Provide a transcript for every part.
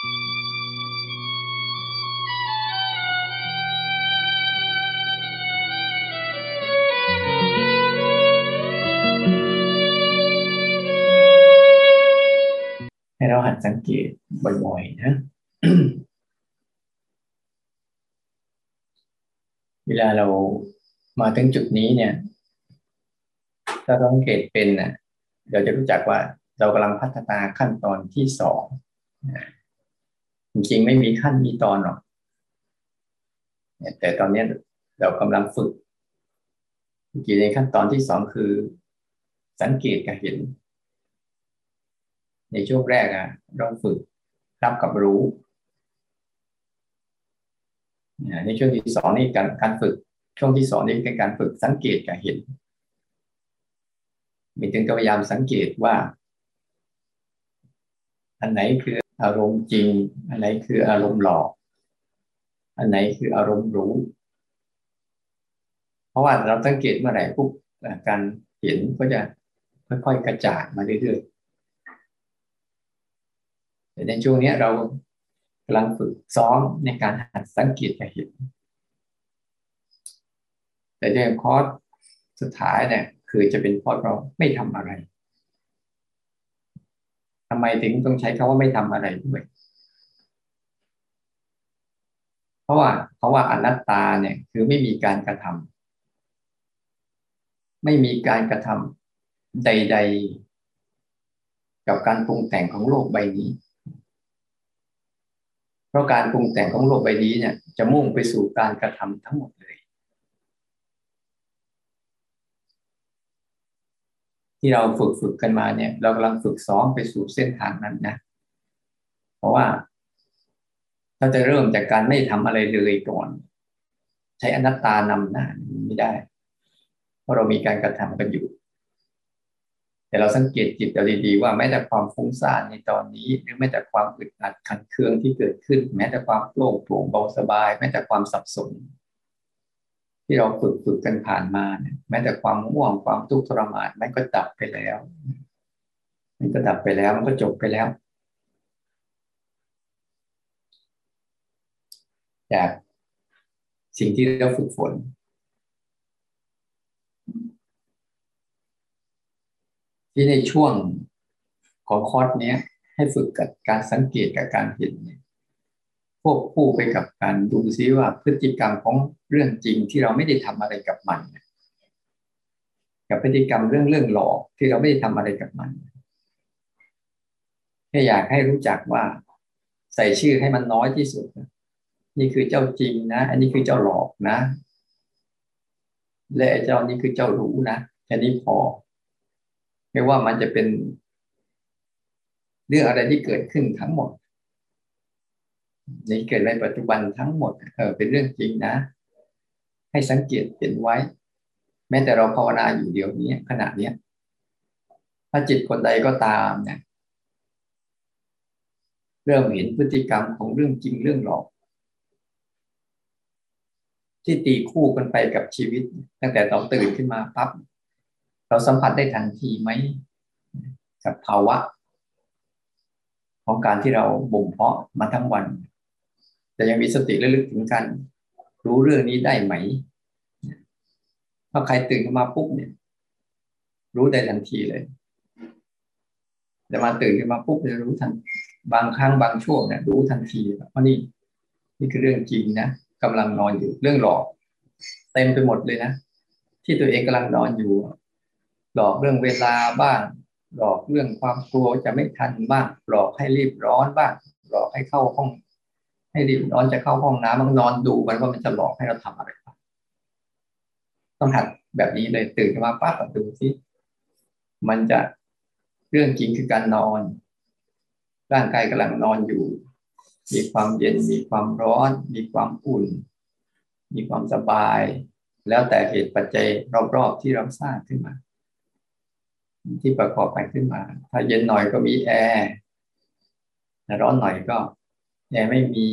ให้เราหัดสังเกตบ่อยๆนะ เวลาเรามาถึงจุดนี้เนี่ย ถ้าสังเกตเป็นนะเราจะรู้จักว่าเรากำลังพัฒนาขั้นตอนที่สอง จริงๆไม่มีขั้นมีตอนหรอกแต่ตอนนี้เรากำลังฝึกกี่ในขั้นตอนที่สองคือ สังเกตกับเห็น ในช่วงแรกอะเราฝึกรับกับรู้ในช่วงที่สองนี่การการฝึก ช่วงที่สองนี่เป็นการฝึกสังเกตกับเห็นมีถึงพยายามสังเกตว่า อันไหนคือ อารมณ์จริง อันไหนคืออารมณ์หลอก อันไหนคืออารมณ์รู้ เพราะว่าเราสังเกตเมื่อไหร่ปุ๊บการเห็นก็จะค่อยๆกระจายมาเรื่อยๆแต่ในช่วงนี้เรากำลังฝึกซ้อมในการหัดสังเกตกับเห็น แต่ในคอร์สสุดท้ายเนี่ยคือจะเป็นเพราะเราไม่ทำอะไร ไมถึงต้องใช้คาว่าไม่ทำอะไรด้วยเพราะว่าเพราะว่าอนัตตาเนี่ยคือไม่มีการกระทำไม่มีการกระทำใด ๆ กับการปรุงแต่งของโลกใบนี้ เพราะการปรุงแต่งของโลกใบนี้เนี่ย จะมุ่งไปสู่การกระทำทั้งหมดเลย ที่เราฝึกฝึกกันมาเนี่ย เรากำลังฝึกซ้อมไปสู่เส้นทางนั้นนะ เพราะว่าถ้าจะเริ่มจากการไม่ทำอะไรเลยก่อน ใช้อนัตตานำหน้าไม่ได้ เพราะเรามีการกระทำกันอยู่ แต่เราสังเกตจิตเราดีๆว่าแม้แต่ความฟุ้งซ่านในตอนนี้ หรือแม้แต่ความอึดอัดขันเคืองที่เกิดขึ้น แม้แต่ความโปร่งโปร่งเบาสบาย แม้แต่ความสับสน ที่เราฝึกฝึกกันผ่านมาเนี่ยแม้แต่ความง่วงความทุกข์ทรมานมันก็ดับไปแล้ว มันก็ดับไปแล้วมันก็จบไปแล้ว จากสิ่งที่เราฝึกฝนที่ในช่วงของคอร์สนี้ให้ฝึกกับการสังเกตกับการเห็นเนี่ยควบคู่ไปกับการดูซิว่าพฤติกรรมของ เรื่องจริงที่เราไม่ได้ทำอะไรกับมัน กับพฤติกรรมเรื่องเรื่องหลอกที่เราไม่ได้ทำอะไรกับมันแค่อยากให้รู้จักว่าใส่ชื่อให้มันน้อยที่สุด นี่คือเจ้าจริงนะ อันนี้คือเจ้าหลอกนะ และเจ้านี้คือเจ้ารู้นะแค่นี้พอ ไม่ว่ามันจะเป็น เรื่องอะไรที่เกิดขึ้นทั้งหมดในเกิดในปัจจุบันทั้งหมด เออเป็นเรื่องจริงนะ ให้สังเกตเห็นไว้ แม้แต่เราภาวนาอยู่เดียวนี้ขณะเนี้ยถ้าจิตคนใดก็ตามเนี่ยเริ่มเห็นพฤติกรรมของเรื่องจริงเรื่องหลอก ที่ตีคู่กันไปกับชีวิต ตั้งแต่เราตื่นขึ้นมาปั๊บเราสัมผัสได้ทันทีไหมกับภาวะ ของการที่เราบ่มเพาะมาทั้งวัน แต่ยังมีสติระลึกถึงกัน รู้เรื่องนี้ได้ไหมถ้าใครตื่นขึ้นมาปุ๊บเนี่ย รู้ได้ทันทีเลยแต่มาตื่นขึ้นมาปุ๊บจะรู้ทัน บางครั้งบางช่วงเนี่ยรู้ทันทีว่านี่นี่คือเรื่องจริงนะกำลังนอนอยู่เรื่องหลอกเต็มไปหมดเลยนะที่ตัวเองกำลังนอนอยู่ หลอกเรื่องเวลาบ้าง หลอกเรื่องความกลัวจะไม่ทันบ้างหลอกให้รีบร้อนบ้างหลอกให้เข้าห้อง ให้รีบนอนจะเข้าห้องน้ำมันนอนดูมันว่ามันจะหลอกให้เราทำอะไรต้องหัดแบบนี้เลยตื่นขึ้นมาปั๊บดูสิมันจะเรื่องจริงคือการนอน ร่างกายกำลังนอนอยู่ มีความเย็นมีความร้อน มีความอุ่น มีความสบาย แล้วแต่เหตุปัจจัยรอบๆที่เราสร้างขึ้นมา ที่ประกอบไปขึ้นมา ถ้าเย็นหน่อยก็มีแอร์ร้อนหน่อยก็ แอร์ไม่มี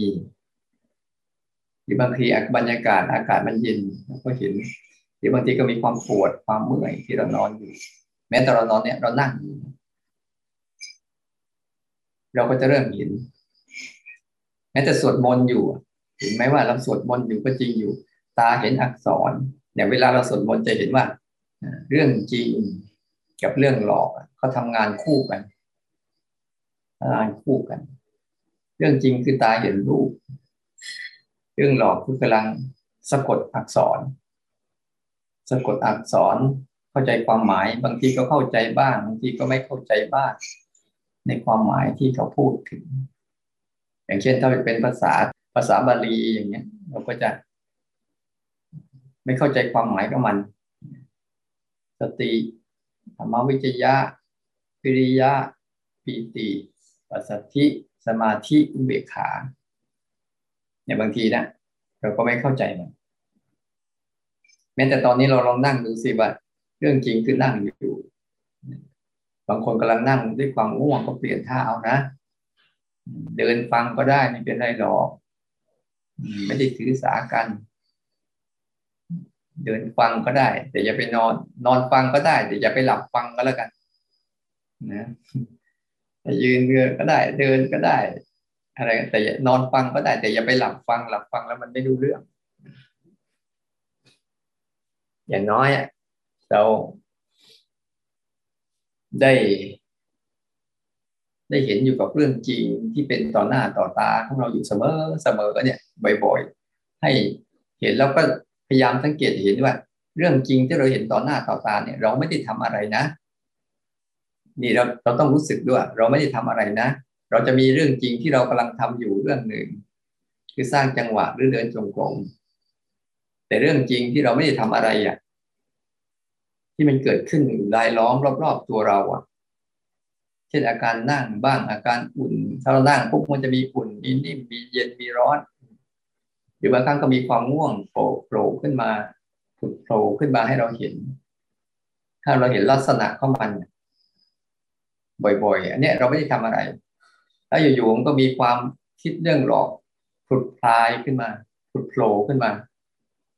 หรือบางทีบรรยากาศอากาศมันเย็นเราก็เห็น หรือบางทีก็มีความปวดความเมื่อยที่เรานอนอยู่ แม้แต่เรานอนเนี่ยเรานั่งอยู่เราก็จะเริ่มเห็น แม้แต่สวดมนต์อยู่เห็นไหมว่าเราสวดมนต์อยู่ก็จริงอยู่ ตาเห็นอักษรเนี่ยเวลาเราสวดมนต์จะเห็นว่า เรื่องจริงกับเรื่องหลอกเขาทำงานคู่กันทำงานคู่กัน เรื่องจริงคือตาเห็นรูป เรื่องหลอกคือกำลังสะกดอักษร สะกดอักษรเข้าใจความหมาย บางทีก็เข้าใจบ้างบางทีก็ไม่เข้าใจบ้าง ในความหมายที่เขาพูดถึง อย่างเช่นถ้าเป็นภาษาภาษาบาลีอย่างเงี้ย เราก็จะไม่เข้าใจความหมายของมัน สติธรรมวิจยะปิริยะปีติปัสสธิ สมาธิอุเบกขาเนี่ยบางทีนะเราก็ไม่เข้าใจมันแม้แต่ตอนนี้เราลองนั่งดูสิว่าเรื่องจริงคือนั่งอยู่ บางคนกำลังนั่งด้วยความง่วงก็เปลี่ยนท่าเอานะ เดินฟังก็ได้ไม่เป็นไรหรอกไม่ได้ถือสากัน เดินฟังก็ได้ แต่อย่าไปนอน นอนฟังก็ได้ แต่อย่าไปหลับฟังก็แล้วกัน นะ ยืนเรือก็ได้เดินก็ได้ อะไรแต่นอนฟังก็ได้ แต่อย่าไปหลับฟังหลับฟังแล้วมันไม่รู้เรื่อง อย่างน้อยเราได้ ได้เห็นอยู่กับเรื่องจริงที่เป็นต่อหน้าต่อตาของเราอยู่เสมอเสมอเนี่ยบ่อยๆให้เห็นแล้วก็พยายามสังเกตเห็นว่า เรื่องจริงที่เราเห็นต่อหน้าต่อตาเนี่ย เราไม่ได้ทำอะไรนะ นี่เราเราต้องรู้สึกด้วย เราไม่ได้ทำอะไรนะ เราจะมีเรื่องจริงที่เรากำลังทำอยู่เรื่องหนึ่ง คือสร้างจังหวะหรือเดินจงกรมแต่เรื่องจริงที่เราไม่ได้ทำอะไรอะ ที่มันเกิดขึ้นรายล้อมรอบๆตัวเราอะ เช่นอาการนั่งบ้างอาการอุ่นถ้าเรานั่งปุ๊บมันจะมีอุ่นมีนิ่มมีเย็นมีร้อนหรือบางครั้งก็มีความง่วงโผล่โผล่ขึ้นมาผุดโผล่ขึ้นมาให้เราเห็น ถ้าเราเห็นลักษณะของมัน บ่อยๆ อันนี้เราไม่ได้ทำอะไร แล้วอยู่ๆมันก็มีความคิดเรื่องหลอกผุดพลายขึ้นมาผุดโผล่ขึ้นมา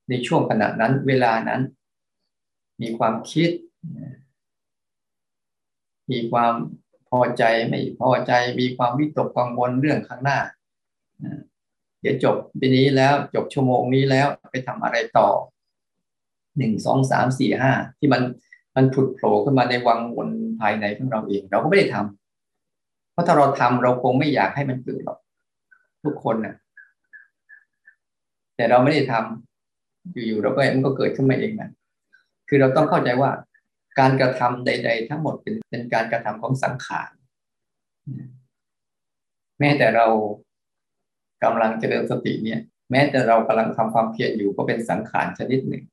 ในช่วงขณะนั้นเวลานั้น มีความคิด มีความพอใจไม่พอใจมีความวิตกกังวลเรื่องข้างหน้า เดี๋ยวจบปีนี้แล้วจบชั่วโมงนี้แล้วไปทำอะไรต่อหนึ่งสองสามสี่ห้าที่มัน มันผุดโผล่ขึ้นมาในวังวนภายในของเราเอง เราก็ไม่ได้ทำเพราะถ้าเราทำเราคงไม่อยากให้มันเกิดหรอกทุกคนนะ่ะ แต่เราไม่ได้ทำอยู่ๆเราก็มันก็เกิดขึ้นมาเองนะคือเราต้องเข้าใจว่า การกระทำใด ๆ ทั้งหมดเป็นเป็นการกระทำของสังขารแม้แต่เรากำลังเจริญสติเนี่ย แม้แต่เรากำลังทำความเพียรอยู่ก็เป็นสังขารชนิดหนึ่ง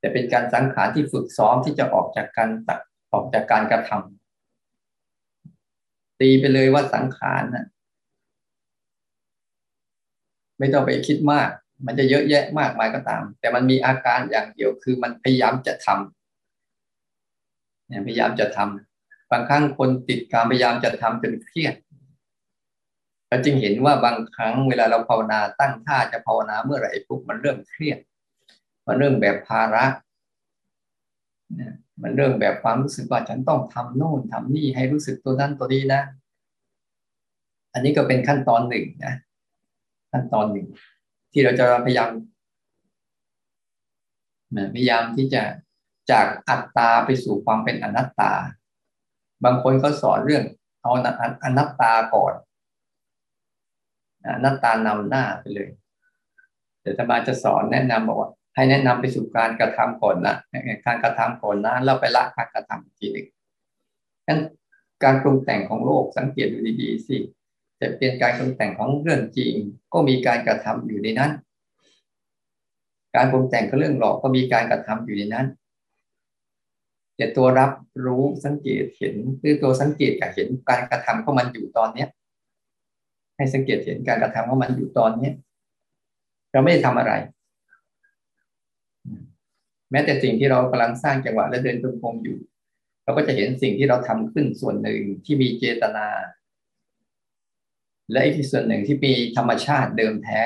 แต่เป็นการสังขารที่ฝึกซ้อมที่จะออกจากการตัดออกจากการกระทำตีไปเลยว่าสังขารนะไม่ต้องไปคิดมาก มันจะเยอะแยะมากมายก็ตาม แต่มันมีอาการอย่างเดียวคือมันพยายามจะทำพยายามจะทำบางครั้งคนติดการพยายามจะทำจนเครียดเราจึงเห็นว่าบางครั้งเวลาเราภาวนาตั้งท่าจะภาวนาเมื่อไหร่ปุ๊บมันเริ่มเครียด มันเริ่มแบบภาระมันเริ่มแบบความรู้สึกว่าฉันต้องทำโน่นทำนี่ให้รู้สึกตัวนั้นตัวนี้นะ อันนี้ก็เป็นขั้นตอนหนึ่งนะ ขั้นตอนหนึ่ง ที่เราจะพยายามพยายามที่จะจากอัตตาไปสู่ความเป็นอนัตตา บางคนก็สอนเรื่องเอาอนัตตาก่อนอนัตตานำหน้าไปเลยแต่ธรรมาจะสอนแนะนำบอกว่า ให้แนะนำไปสู่การกระทำก่อนนะการกระทำก่อนนะแล้วไปละการกระทำทีหนึ่งนั้นการปรุงแต่งของโลกสังเกตดูดีๆสิจะเป็นการปรุงแต่งของเรื่องจริง ก็มีการกระทำอยู่ในนั้น การปรุงแต่งของเรื่องหลอกก็มีการกระทำอยู่ในนั้นแต่ตัวรับรู้สังเกตเห็นคือตัวสังเกตกับเห็นการกระทำของมันอยู่ตอนเนี้ย ให้สังเกตเห็นการกระทำของมันอยู่ตอนเนี้ยเราไม่ได้ทำอะไร แม้แต่สิ่งที่เรากำลังสร้างจังหวะและเดินจงกรมอยู่ เราก็จะเห็นสิ่งที่เราทำขึ้นส่วนหนึ่งที่มีเจตนา และอีกส่วนหนึ่งที่มีธรรมชาติเดิมแท้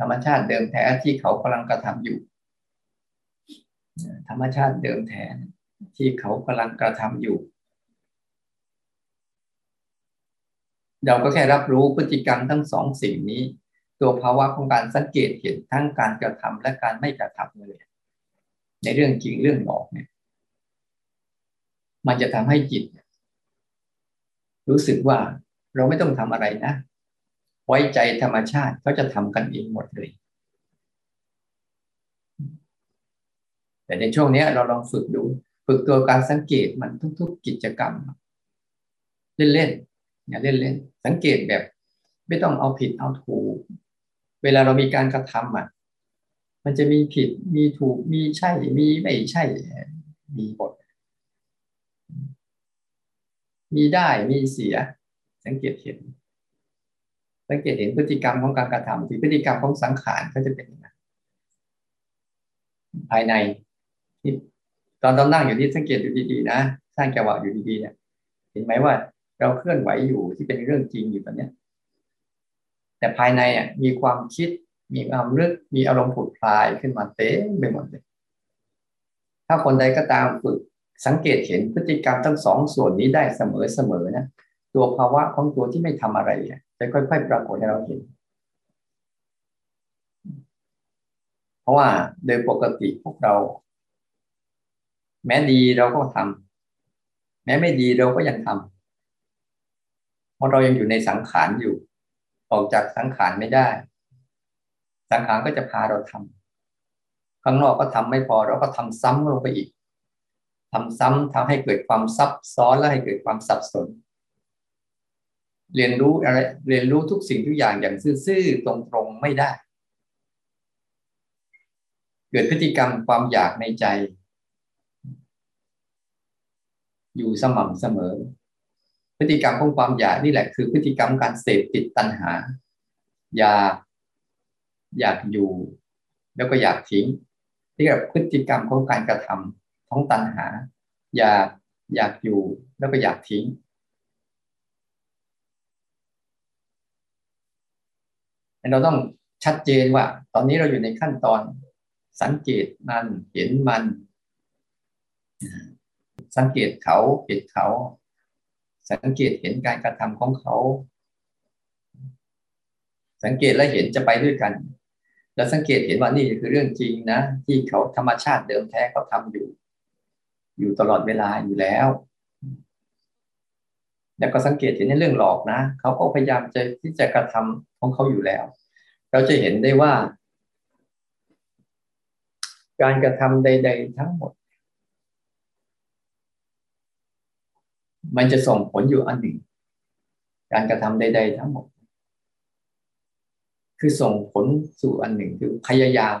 ธรรมชาติเดิมแท้ที่เขากำลังกระทำอยู่ ธรรมชาติเดิมแท้ที่เขากำลังกระทำอยู่ เราก็แค่รับรู้พฤติกรรมทั้งสองสิ่งนี้ ตัวภาวะของการสังเกตเห็นทั้งการกระทำและการไม่กระทำเลย ในเรื่องจริงเรื่องหลอกเนี่ย มันจะทำให้จิต รู้สึกว่าเราไม่ต้องทำอะไรนะ ไว้ใจธรรมชาติเขาจะทำกันเองหมดเลย แต่ในช่วงนี้เราลองฝึกดู ฝึกตัวการสังเกตมันทุกๆกิจกรรม เล่นๆอย่าเล่นๆสังเกตแบบ ไม่ต้องเอาผิดเอาถูก เวลาเรามีการกระทำอะ มันจะมีผิดมีถูกมีใช่มีไม่ใช่ มีบทมีได้มีเสีย สังเกตเห็น สังเกตเห็นพฤติกรรมของการกระทำที่พฤติกรรมของสังขารก็จะเป็นอย่างนั้นภายในที่ตอนตอนนั่งอยู่ที่สังเกตอยู่ดีๆนะสร้างจังหวะอยู่ดีๆเนี่ยเห็นไหมว่าเราเคลื่อนไหวอยู่ที่เป็นเรื่องจริงอยู่ตอนนี้แต่ภายในอะมีความคิด มีความรึกมีอารมณ์ผุดพลายขึ้นมาเต็มไปหมดเลยถ้าคนใดก็ตามฝึกสังเกตเห็นพฤติกรรมทั้งสองส่วนนี้ได้เสมอๆนะตัวภาวะของตัวที่ไม่ทำอะไรจะค่อย ๆ ปรากฏให้เราเห็น เพราะว่าโดยปกติพวกเรา แม้ดีเราก็ทำแม้ไม่ดีเราก็ยังทำเพราะเรายังอยู่ในสังขารอยู่ ออกจากสังขารไม่ได้ สังขารก็จะพาเราทำข้างนอกก็ทำไม่พอเราก็ทำซ้ำลงไปอีกทำซ้ำทำให้เกิดความซับซ้อนและให้เกิดความสับสน เรียนรู้อะไรเรียนรู้ทุกสิ่งทุกอย่างอย่างซื่อๆตรงๆไม่ได้ เกิดพฤติกรรมความอยากในใจ อยู่สม่ำเสมอ พฤติกรรมของความอยากนี่แหละคือพฤติกรรมการเสพติดตัณหา อยาก อยากอยู่ แล้วก็อยากทิ้ง ที่กับพฤติกรรมของการกระทำของตัณหา อยากอยากอยู่แล้วก็อยากทิ้ง เราต้องชัดเจนว่า ตอนนี้เราอยู่ในขั้นตอนสังเกตมันเห็นมัน สังเกตเขาเห็นเขา สังเกตเห็นการกระทำของเขา สังเกตและเห็นจะไปด้วยกัน แล้วสังเกตเห็นว่านี่คือเรื่องจริงนะ ที่เขาธรรมชาติเดิมแท้เขาทำอยู่ อยู่ตลอดเวลาอยู่แล้ว แล้วก็สังเกตเห็นในเรื่องหลอกนะเขาก็พยายามจะที่จะกระทำของเขาอยู่แล้ว เราจะเห็นได้ว่า การกระทำใด ๆ ทั้งหมด มันจะส่งผลอยู่อันหนึ่ง การกระทำใด ๆ ทั้งหมด คือส่งผลสู่อันหนึ่งคือพยายาม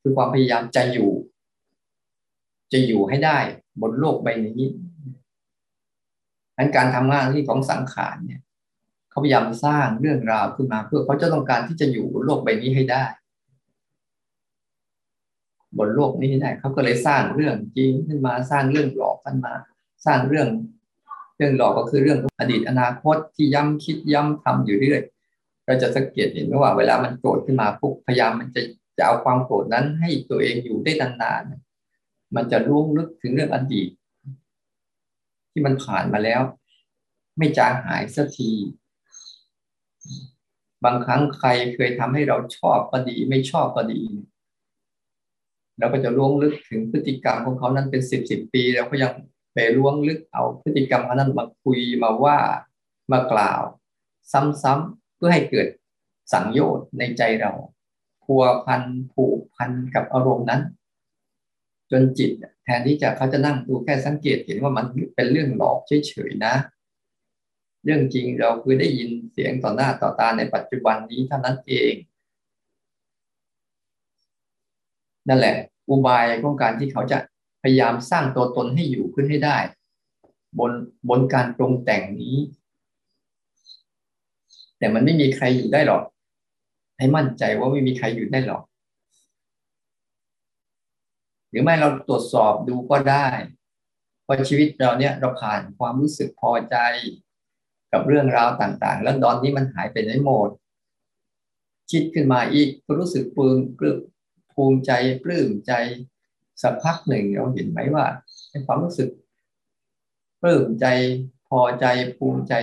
คือความพยายามจะอยู่ จะอยู่ให้ได้บนโลกใบนี้นั้นการทำงานที่ของสังขารเนี่ยเขาพยายามสร้างเรื่องราวขึ้นมา เพื่อเขาจะต้องการที่จะอยู่บนโลกใบนี้ให้ได้ บนโลกนี้ให้ได้เขาก็เลยสร้างเรื่องจริงขึ้นมาสร้างเรื่องหลอกขึ้นมา สร้างเรื่อง เรื่องหลอกก็คือเรื่องอดีตอนาคตที่ย้ำคิดย้ำทำอยู่เรื่อย เราจะสังเกตเห็นว่าเวลามันโกรธขึ้นมาปุ๊บพยายามมันจะจะเอาความโกรธนั้นให้ตัวเองอยู่ได้นานๆ มันจะล่วงลึกถึงเรื่องอดีต ที่มันผ่านมาแล้ว ไม่จางหายสักที บางครั้งใครเคยทำให้เราชอบก็ดี ไม่ชอบก็ดีเราก็จะล่วงลึกถึงพฤติกรรมของเขานั้นเป็นสิบสิบปีแล้วก็ยังไปล่วงลึกเอาพฤติกรรมเขานั้นมาคุยมาว่า มากล่าว ซ้ำๆ เพื่อให้เกิดสังโยชน์ในใจเรา พัวพันผูกพันกับอารมณ์นั้น จนจิตแทนที่จะเขาจะนั่งดูแค่สังเกตเห็นว่ามันเป็นเรื่องหลอกเฉยๆนะ เรื่องจริงเราคือได้ยินเสียงต่อหน้าต่อตาในปัจจุบันนี้เท่านั้นเอง นั่นแหละ อุบายของการที่เขาจะพยายามสร้างตัวตนให้อยู่ขึ้นให้ได้ บนบนการปรุงแต่งนี้ แต่มันไม่มีใครอยู่ได้หรอก ให้มั่นใจว่าไม่มีใครอยู่ได้หรอก หรือไม่เราตรวจสอบดูก็ได้เพราะชีวิตเราเนี่ยเราผ่านความรู้สึกพอใจกับเรื่องราวต่างๆ แล้วตอนนี้มันหายไปในโหมด คิดขึ้นมาอีกก็รู้สึกปลื้มปลื้มภูมิใจปลื้มใจสักพักหนึ่งเราเห็นไหมว่าในความรู้สึกปลื้มใจพอใจภูมิใจ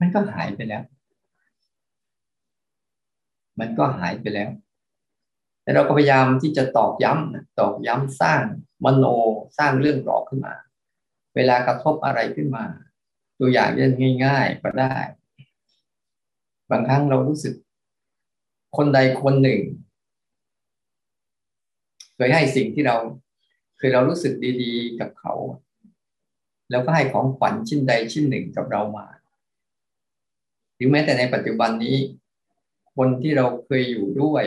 มันก็หายไปแล้ว มันก็หายไปแล้วแต่เราก็พยายามที่จะตอกย้ำตอกย้ำสร้างมโนสร้างเรื่องหลอกขึ้นมา เวลากระทบอะไรขึ้นมา ตัวอย่างเช่นง่าย ๆ ก็ได้ บางครั้งเรารู้สึก คนใดคนหนึ่ง เคยให้สิ่งที่เราเคยเรารู้สึกดี ๆ กับเขา แล้วก็ให้ของขวัญชิ้นใดชิ้นหนึ่งกับเรามา รือแม้แต่ในปัจจุบันนี้ คนที่เราเคยอยู่ด้วย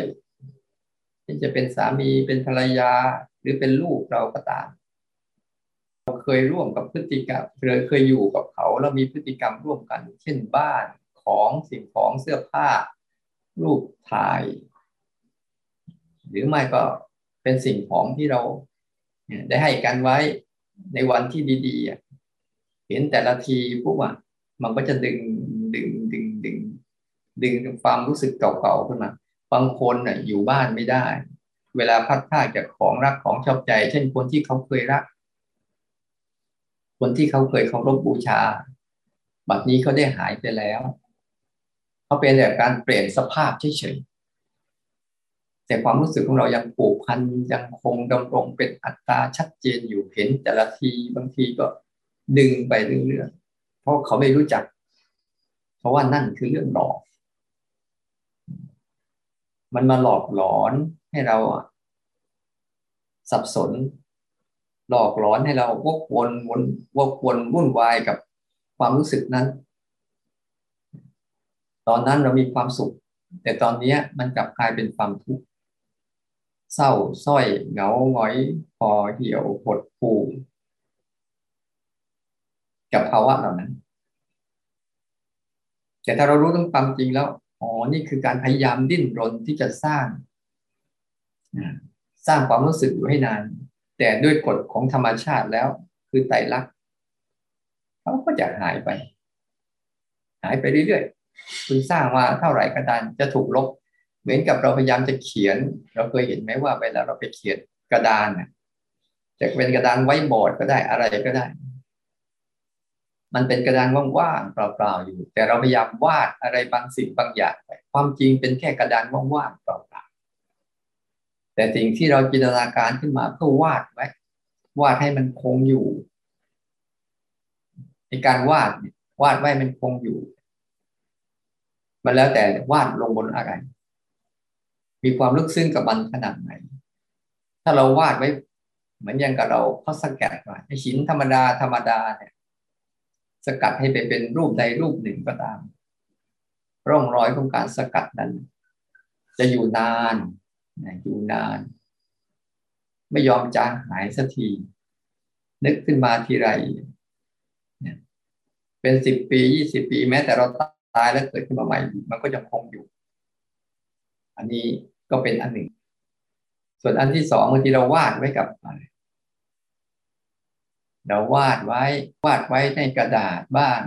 ที่จะเป็นสามีเป็นภรรยาหรือเป็นลูกเราก็ตาม เราเคยร่วมกับพฤติกรรมเคยเคยอยู่กับเขาแล้วมีพฤติกรรมร่วมกัน เช่นบ้านของสิ่งของเสื้อผ้า รูปถ่าย หรือไม่ก็เป็นสิ่งของที่เราได้ให้กันไว้ในวันที่ดีๆเห็นแต่ละทีปุ๊บอะมันก็จะดึง ดึงความรู้สึกเก่าๆขึ้นมา บางคนน่ะอยู่บ้านไม่ได้ เวลาพัดพลาดจากของรักของชอบใจ เช่นคนที่เขาเคยรัก คนที่เขาเคยเคารพบูชา บัดนี้เขาได้หายไปแล้วเขาเป็นแต่การเปลี่ยนสภาพเฉยๆแต่ความรู้สึกของเรายังผูกพันยังคงดำรงเป็นอัตราชัดเจนอยู่เห็นแต่ละทีบางทีก็ดึงไปเรื่อยๆเพราะเขาไม่รู้จัก เพราะว่านั่นคือเรื่องหลอก มันมาหลอกหลอนให้เราสับสน หลอกหลอนให้เราวกวนวนวกวนวุ่นวายกับความรู้สึกนั้น ตอนนั้นเรามีความสุข แต่ตอนนี้มันกลับกลายเป็นความทุกข์เศร้าส้อยเหงาหงอยพอเหี่ยวหดผูกับภาวะเหล่านั้น แต่ถ้าเรารู้ตรงความจริงแล้ว อ๋อ นี่คือการพยายามดิ้นรนที่จะสร้าง สร้างความรู้สึกอยู่ให้นาน แต่ด้วยกฎของธรรมชาติแล้ว คือไตรลักษณ์เขาก็จะหายไป หายไปเรื่อยๆ คุณสร้างมาเท่าไหร่ก็ตามจะถูกลบ เหมือนกับเราพยายามจะเขียน เราเคยเห็นไหมว่าเวลาเราไปเขียนกระดานจะเป็นกระดานไว้บอร์ดก็ได้อะไรก็ได้ มันเป็นกระดานว่างๆเปล่าๆอยู่ แต่เราพยายามวาดอะไรบางสิ่งบางอย่างไปความจริงเป็นแค่กระดานว่างๆเปล่าๆแต่สิ่งที่เราจินตนาการขึ้นมาเพื่อวาดไว้วาดให้มันคงอยู่ในการวาดวาดไว้มันคงอยู่ มันแล้วแต่วาดลงบนอะไร มีความลึกซึ้งกับมันขนาดไหน ถ้าเราวาดไว้ เหมือนอย่างกับเราเขาสแกัดไว้หินธรรมดาธรรมดาเนี่ย สกัดให้ไปเป็นรูปใดรูปหนึ่งก็ตาม ร่องรอยของการสกัดนั้น จะอยู่นานอยู่นาน ไม่ยอมจางหายสักที นึกขึ้นมาทีไรเป็นสิบปียี่สิบปี แม้แต่เราตายแล้วเกิดขึ้นมาใหม่มันก็ยังคงอยู่ อันนี้ก็เป็นอันหนึ่ง ส่วนอันที่สองบางทีเราวาดไว้กับ เราวาดไว้วาดไว้ในกระดาษบ้าง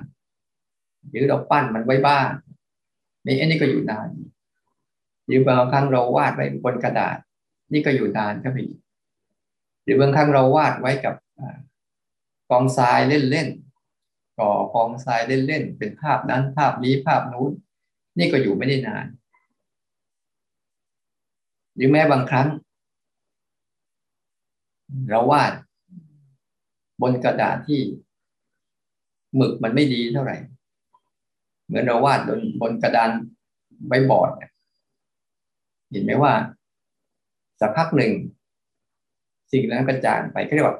หรือเราปั้นมันไว้บ้างนี่อันนี้ก็อยู่นานหรือบางครั้งเราวาดไว้บนกระดาษ นี่ก็อยู่นานก็ไปหรือบางครั้งเราวาดไว้กับกองทรายเล่นๆก่อกองทรายเล่นๆเป็นภาพนั้นภาพนี้ภาพนู้น นี่ก็อยู่ไม่ได้นาน หรือแม้บางครั้ง เราวาด บนกระดาษที่หมึกมันไม่ดีเท่าไหร่ เหมือนเราวาดบนบนกระดานไว้บอร์ดเห็นไหมว่าสักพักหนึ่ง สิ่งนั้นกระจางไปก็เรียกว่า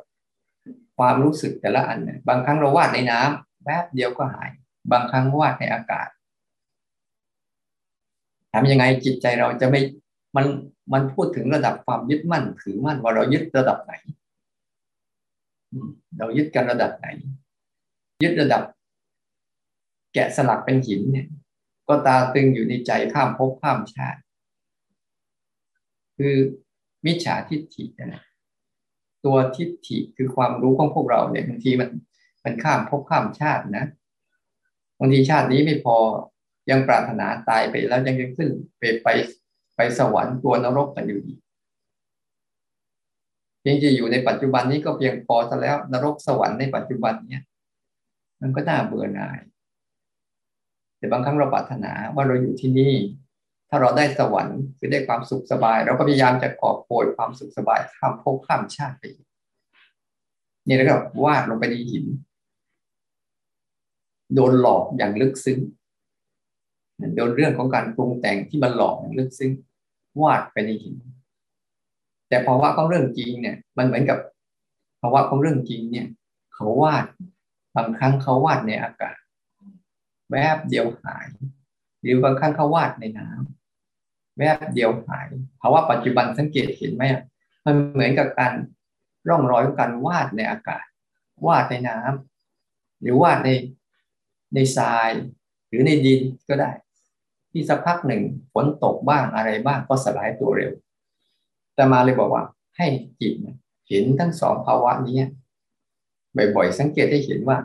ความรู้สึกแต่ละอันบางครั้งเราวาดในน้ำแป๊บเดียวก็หาย บางครั้งวาดในอากาศทำยังไงจิตใจเราจะไม่มันมันพูดถึงระดับความยึดมั่นถือมั่นว่าเรายึดระดับไหน เรายึดกันระดับไหน ยึดระดับ แกะสลักเป็นหินเนี่ย ก็ตาตึงอยู่ในใจข้ามภพข้ามชาติ คือมิจฉาทิฏฐินะตัวทิฏฐิคือความรู้ของพวกเราเนี่ยบางทีมันมันข้ามภพข้ามชาตินะบางทีชาตินี้ไม่พอยังปรารถนาตายไปแล้วยังยังขึ้นไปไปไปสวรรค์ตัวนรกกันอยู่ดี พียงจะอยู่ในปัจจุบันนี้ก็เพียงพอซะแล้วนรกสวรรค์ในปัจจุบันเนี้ยมันก็น่าเบื่อหน่าย แต่บางครั้งเราปรารถนาว่าเราอยู่ที่นี่ ถ้าเราได้สวรรค์คือได้ความสุขสบาย เราก็พยายามจะกอบโกยความสุขสบายข้ามภพข้ามชาติไปนี่แล้วก็วาดลงไปในหิน โดนหลอกอย่างลึกซึ้งโดนเรื่องของการปรุงแต่งที่มันหลอกอย่างลึกซึ้งวาดไปในหิน แต่ภาวะของเรื่องจริงเนี่ย มันเหมือนกับภาวะของเรื่องจริงเนี่ย เขาวาดบางครั้งเขาวาดในอากาศ แวบเดียวหาย หรือบางครั้งเขาวาดในน้ำแวบเดียวหายภาวะปัจจุบันสังเกตเห็นไหมมันเหมือนกับการร่องรอยของการวาดในอากาศ วาดในน้ำหรือวาดในในทราย หรือในดินก็ได้ ที่สักพักหนึ่งฝนตกบ้างอะไรบ้างก็สลายตัวเร็ว แต่มาเลยบอกว่า ให้จิตเห็นทั้งสองภาวะนี้บ่อยๆสังเกตได้เห็นว่า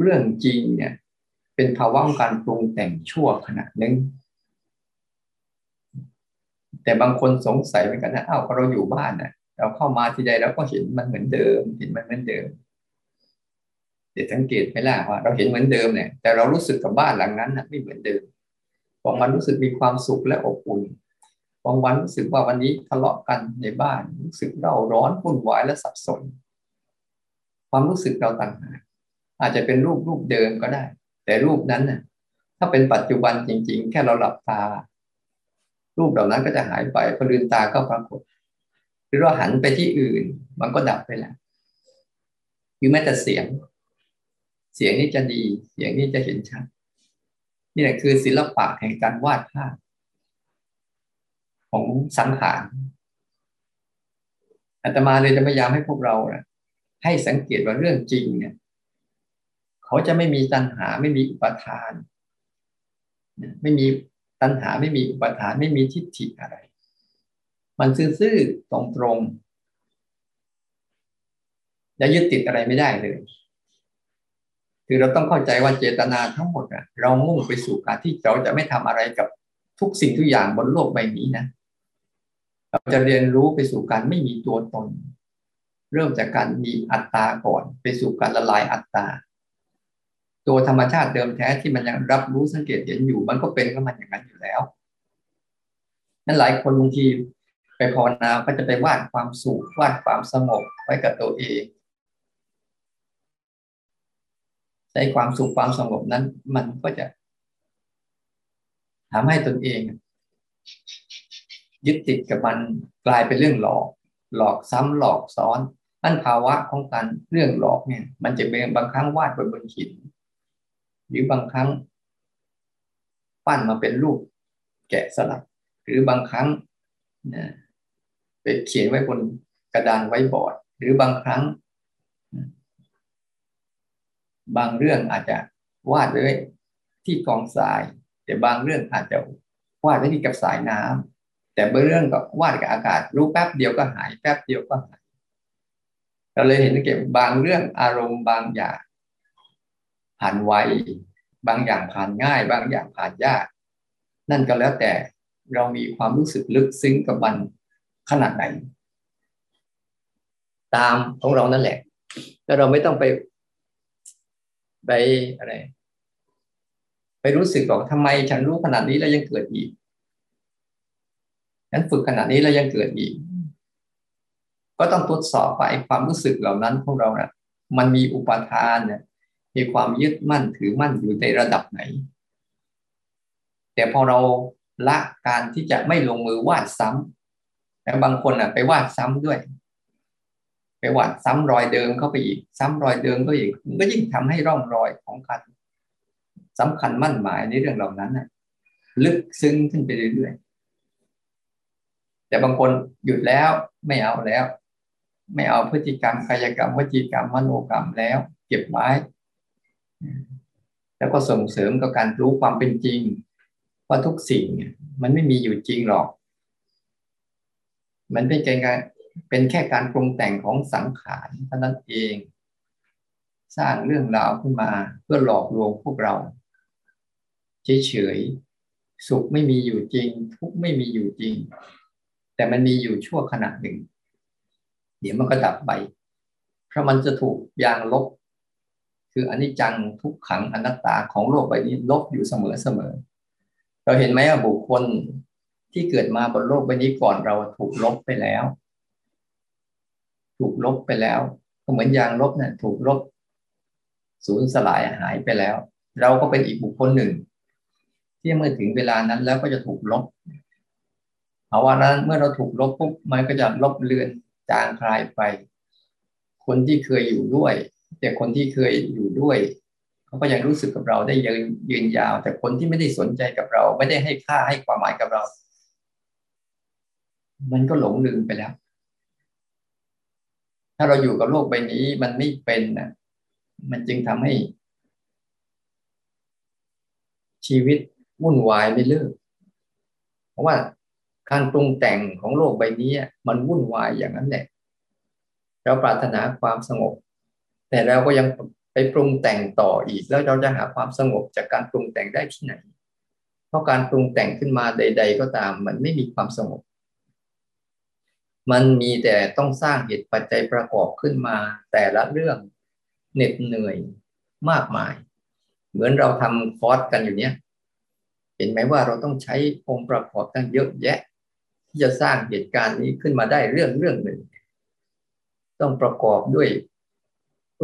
เรื่องจริงเนี่ย เป็นภาวะของการปรุงแต่งชั่วขณะหนึ่งแต่บางคนสงสัยเหมือนกันนะอ้าวเราอยู่บ้านนะเราเข้ามาทีใดเราก็เห็นมันเหมือนเดิม เห็นมันเหมือนเดิมเดี๋ยวสังเกตไหมล่ะว่าเราเห็นเหมือนเดิมเนี่ยแต่เรารู้สึกกับบ้านหลังนั้นนะไม่เหมือนเดิมบางวันรู้สึกมีความสุขและอบอุ่น บางวันรู้สึกว่าวันนี้ทะเลาะกันในบ้านรู้สึกเราร้อนวุ่นวายและสับสน ความรู้สึกเราต่างหากอาจจะเป็นรูปรูปเดิมก็ได้ แต่รูปนั้นน่ะ ถ้าเป็นปัจจุบันจริง ๆ แค่เราหลับตา รูปเหล่านั้นก็จะหายไปพอลืมตาก็ปรากฏ หรือเราหันไปที่อื่น มันก็ดับไปแล้วหรือแม้แต่เสียง เสียงนี้จะดี เสียงนี้จะเห็นชัดนี่แหละคือศิลปะแห่งการวาดภาพ ของสังขารอาตมาเลยจะพยายามให้พวกเรานะให้สังเกตว่าเรื่องจริงเนี่ย เขาจะไม่มีตัณหาไม่มีอุปทาน ไม่มีตัณหาไม่มีอุปทาน ไม่มีทิฏฐิอะไร มันซื่อๆตรงๆและยึดติดอะไรไม่ได้เลยคือเราต้องเข้าใจว่าเจตนาทั้งหมดอะเรามุ่งไปสู่การที่เราจะไม่ทำอะไรกับทุกสิ่งทุกอย่างบนโลกใบนี้นะ เราจะเรียนรู้ไปสู่การไม่มีตัวตน เริ่มจากการมีอัตตาก่อน ไปสู่การละลายอัตตา ตัวธรรมชาติเดิมแท้ที่มันยังรับรู้สังเกตเห็นอยู่ มันก็เป็นก็มันอย่างนั้นอยู่แล้วนั่นหลายคนบางทีไปภาวนาก็จะไปวาดความสุขวาดความสงบไว้กับตัวเองใช้ความสุขความสงบนั้น มันก็จะทำให้ตนเอง ยึดติดกับมันกลายเป็นเรื่องหลอก หลอกซ้ำหลอกซ้อนนั่นภาวะของการเรื่องหลอกเนี่ย มันจะเป็นบางครั้งวาดบนบนหินหรือบางครั้งปั้นมาเป็นรูปแกะสลักหรือบางครั้งนะไปเขียนไว้บนกระดานไว้บอร์ด หรือบางครั้ง บางเรื่องอาจจะวาดไว้ที่กองทราย แต่บางเรื่องอาจจะวาดไว้ที่กับสายน้ำ แต่บางเรื่องก็วาดกับอากาศ รู้แป๊บเดียวก็หายแป๊บเดียวก็หายเราเลยเห็นเก็บบางเรื่องอารมณ์บางอย่างผ่านไวบางอย่างผ่านง่าย บางอย่างผ่านยาก นั่นก็แล้วแต่เรามีความรู้สึกลึกซึ้งกับมันขนาดไหน ตามของเรานั่นแหละ แล้วเราไม่ต้องไปไปอะไร ไปรู้สึกบอกทำไมฉันรู้ขนาดนี้แล้วยังเกิดอีก ฉันฝึกขนาดนี้แล้วยังเกิดอีก ก็ต้องตรวจสอบไปความรู้สึกเหล่านั้นของเรานะ่ะ มันมีอุปทานเนี่ยมีความยึดมั่นถือมั่นอยู่ในระดับไหน แต่พอเราละการที่จะไม่ลงมือวาดซ้ำแต่บางคนอะ ไปวาดซ้ำด้วย ไปวาดซ้ำรอยเดิมเข้าไปอีก ซ้ำรอยเดิมก็อีกมันก็ยิ่งทำให้ร่องรอยของการสำคัญมั่นหมายในเรื่องเหล่านั้นน่ะ ลึกซึ้งขึ้นไปเรื่อยๆ แต่บางคนหยุดแล้วไม่เอาแล้ว ไม่เอาพฤติกรรมกายกรรมวจีกรรมมโนกรรมแล้ว เก็บไว้ แล้วก็ส่งเสริมกับการรู้ความเป็นจริง ว่าทุกสิ่งมันไม่มีอยู่จริงหรอก มันเป็นการเป็นแค่การปรุงแต่งของสังขารเท่านั้นเอง สร้างเรื่องราวขึ้นมาเพื่อหลอกลวงพวกเราเฉยๆสุขไม่มีอยู่จริง ทุกไม่มีอยู่จริง แต่มันมีอยู่ชั่วขณะหนึ่ง เดี๋ยวมันก็ดับไป เพราะมันจะถูกยางลบ คืออนิจจังทุกขังอนัตตาของโลกใบนี้ลบอยู่เสมอเสมอ เราเห็นไหมว่าบุคคลที่เกิดมาบนโลกใบนี้ก่อนเราถูกลบไปแล้ว ถูกลบไปแล้ว ก็เหมือนยางลบเนี่ยถูกลบสูญสลายหายไปแล้ว เราก็เป็นอีกบุคคลหนึ่ง ที่เมื่อถึงเวลานั้นแล้วก็จะถูกลบ เพราะว่านั้นเมื่อเราถูกลบปุ๊บมันก็จะลบเลือนจางคลายไป คนที่เคยอยู่ด้วย แต่คนที่เคยอยู่ด้วยเขาก็ยังรู้สึกกับเราได้ยืนยืนยาว แต่คนที่ไม่ได้สนใจกับเรา ไม่ได้ให้ค่าให้ความหมายกับเรา มันก็หลงลืมไปแล้ว ถ้าเราอยู่กับโลกใบนี้มันไม่เป็นนะมันจึงทำให้ ชีวิตวุ่นวายไม่เลิกเพราะว่า การปรุงแต่งของโลกใบนี้มันวุ่นวายอย่างนั้นแหละเราปรารถนาความสงบ แต่เราก็ยังไปปรุงแต่งต่ออีกแล้วเราจะหาความสงบจากการปรุงแต่งได้ที่ไหน เพราะการปรุงแต่งขึ้นมาใด ๆ ก็ตาม มันไม่มีความสงบ มันมีแต่ต้องสร้างเหตุปัจจัยประกอบขึ้นมา แต่ละเรื่องเหน็ดเหนื่อยมากมาย เหมือนเราทำคอร์สกันอยู่เนี้ยเห็นไหมว่าเราต้องใช้องค์ประกอบตั้งเยอะแยะ ที่จะสร้างเหตุการณ์นี้ขึ้นมาได้เรื่องเรื่องหนึ่ง ต้องประกอบด้วย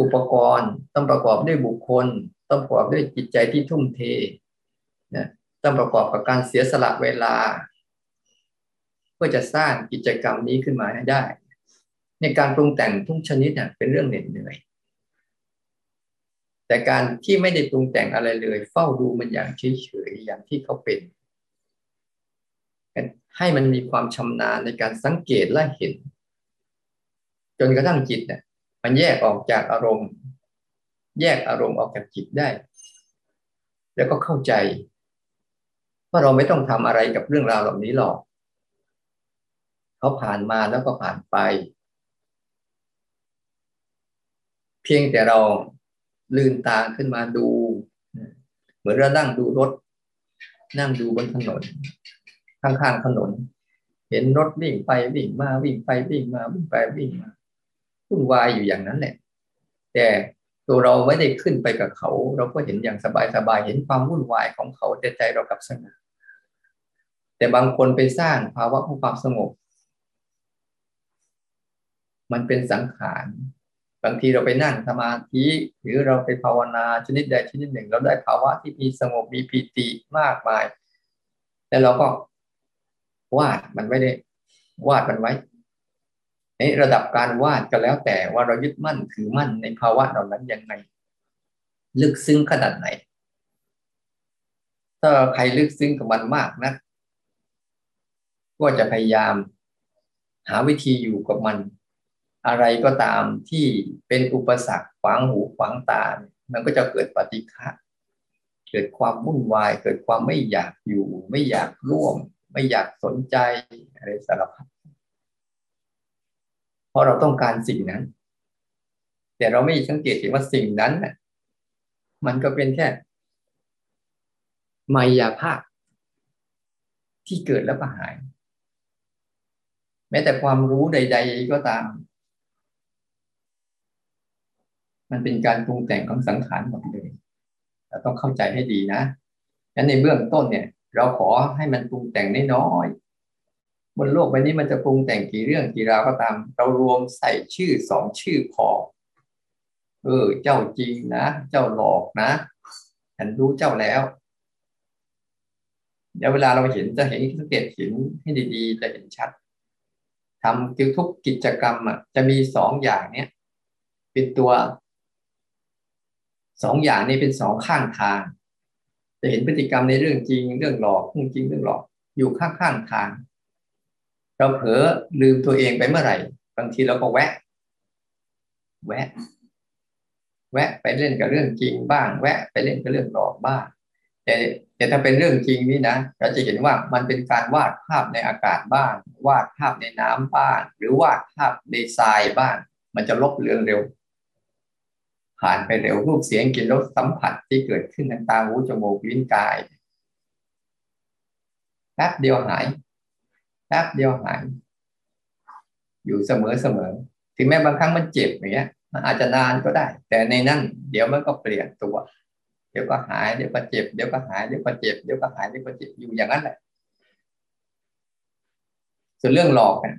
อุปกรณ์ ต้องประกอบด้วยบุคคล ต้องประกอบด้วยจิตใจที่ทุ่มเทนะต้องประกอบกับการเสียสละเวลา เพื่อจะสร้างกิจกรรมนี้ขึ้นมาให้ได้ ในการปรุงแต่งทุกชนิดเนี่ยเป็นเรื่องเหน็ดเหนื่อยแต่การที่ไม่ได้ปรุงแต่งอะไรเลย เฝ้าดูมันอย่างเฉยๆอย่างที่เขาเป็น ให้มันมีความชำนาญในการสังเกตและเห็น จนกระทั่งจิตเนี่ยมันแยกออกจากอารมณ์ แยกอารมณ์ออกจากจิตได้ แล้วก็เข้าใจว่าเราไม่ต้องทำอะไรกับเรื่องราวเหล่านี้หรอกเขาผ่านมาแล้วก็ผ่านไป เพียงแต่เราลืมตาขึ้นมาดู เหมือนเรานั่งดูรถ นั่งดูบนถนน ข้างๆถนน เห็นรถวิ่งไปวิ่งมาวิ่งไปวิ่งมาวิ่งไปวิ่งมาวุ่นวายอยู่อย่างนั้นแหละแต่ตัวเราไม่ได้ขึ้นไปกับเขา เราก็เห็นอย่างสบายๆเห็นความวุ่นวายของเขาแต่ใจเรากับสงบแต่บางคนไปสร้างภาวะของความสงบ มันเป็นสังขารบางทีเราไปนั่งสมาธิหรือเราไปภาวนาชนิดใดชนิดหนึ่ง เราได้ภาวะที่มีสงบมีปีติมากมายแต่เราก็ วาดมันไม่ได้วาดมันไว้ในระดับการวาดก็แล้วแต่ว่าเรายึดมั่นถือมั่นในภาวะเหล่านั้นยังไง ลึกซึ้งขนาดไหน ถ้าใครลึกซึ้งกับมันมากนะก็จะพยายาม หาวิธีอยู่กับมัน อะไรก็ตามที่เป็นอุปสรรคขวางหูขวางตา มันก็จะเกิดปฏิฆะเกิดความวุ่นวาย เกิดความไม่อยากอยู่ ไม่อยากร่วม ไม่อยากสนใจอะไรสารพัดเพราะเราต้องการสิ่งนั้น แต่เราไม่สังเกตเห็นว่าสิ่งนั้นน่ะมันก็เป็นแค่มายาภาพที่เกิดแล้วก็หาย แม้แต่ความรู้ใด ๆ ก็ตาม มันเป็นการปรุงแต่งของสังขารหมดเลยเราต้องเข้าใจให้ดีนะงั้นในเบื้องต้นเนี่ย เราขอให้มันปรุงแต่งน้อยบนโลกใบนี้มันจะปรุงแต่งกี่เรื่องกี่ราวก็ตาม เรารวมใส่ชื่อสองชื่อพอ เออ เจ้าจริงนะ เจ้าหลอกนะ ฉันรู้เจ้าแล้ว เดี๋ยวเวลาเราเห็นจะเห็นสังเกตเห็นให้ดีๆ จะเห็นชัดทำทุกกิจกรรมอะจะมีสองอย่างเนี้ยเป็นตัวสองอย่างนี้เป็นสองข้างทาง จะเห็นพฤติกรรมในเรื่องจริง เรื่องหลอกเรื่องจริงเรื่องหลอก อยู่ข้างข้างทาง เราเผลอลืมตัวเองไปเมื่อไหร่ บางทีเราก็แวะ แวะ แวะไปเล่นกับเรื่องจริงบ้าง แวะไปเล่นกับเรื่องหลอกบ้าง แต่แต่ถ้าเป็นเรื่องจริงนี่นะเราจะเห็นว่ามันเป็นการวาดภาพในอากาศบ้าง วาดภาพในน้ำบ้าง หรือวาดภาพในทรายบ้าง มันจะลบเรื่องเร็ว ผ่านไปเร็วรูปเสียงกลิ่นรสสัมผัสที่เกิดขึ้นทางตาหูจมูกลิ้นกายแป๊บเดียวหายแป๊บเดียวหาย อยู่เสมอเสมอ ถึงแม้บางครั้งมันเจ็บอย่างเงี้ย มันอาจจะนานก็ได้ แต่ในนั้น เดี๋ยวมันก็เปลี่ยนตัว เดี๋ยวก็หายเดี๋ยวก็เจ็บเดี๋ยวก็หายเดี๋ยวก็เจ็บเดี๋ยวก็หายเดี๋ยวก็เจ็บอยู่อย่างนั้นแหละส่วนเรื่องหลอกเนี่ย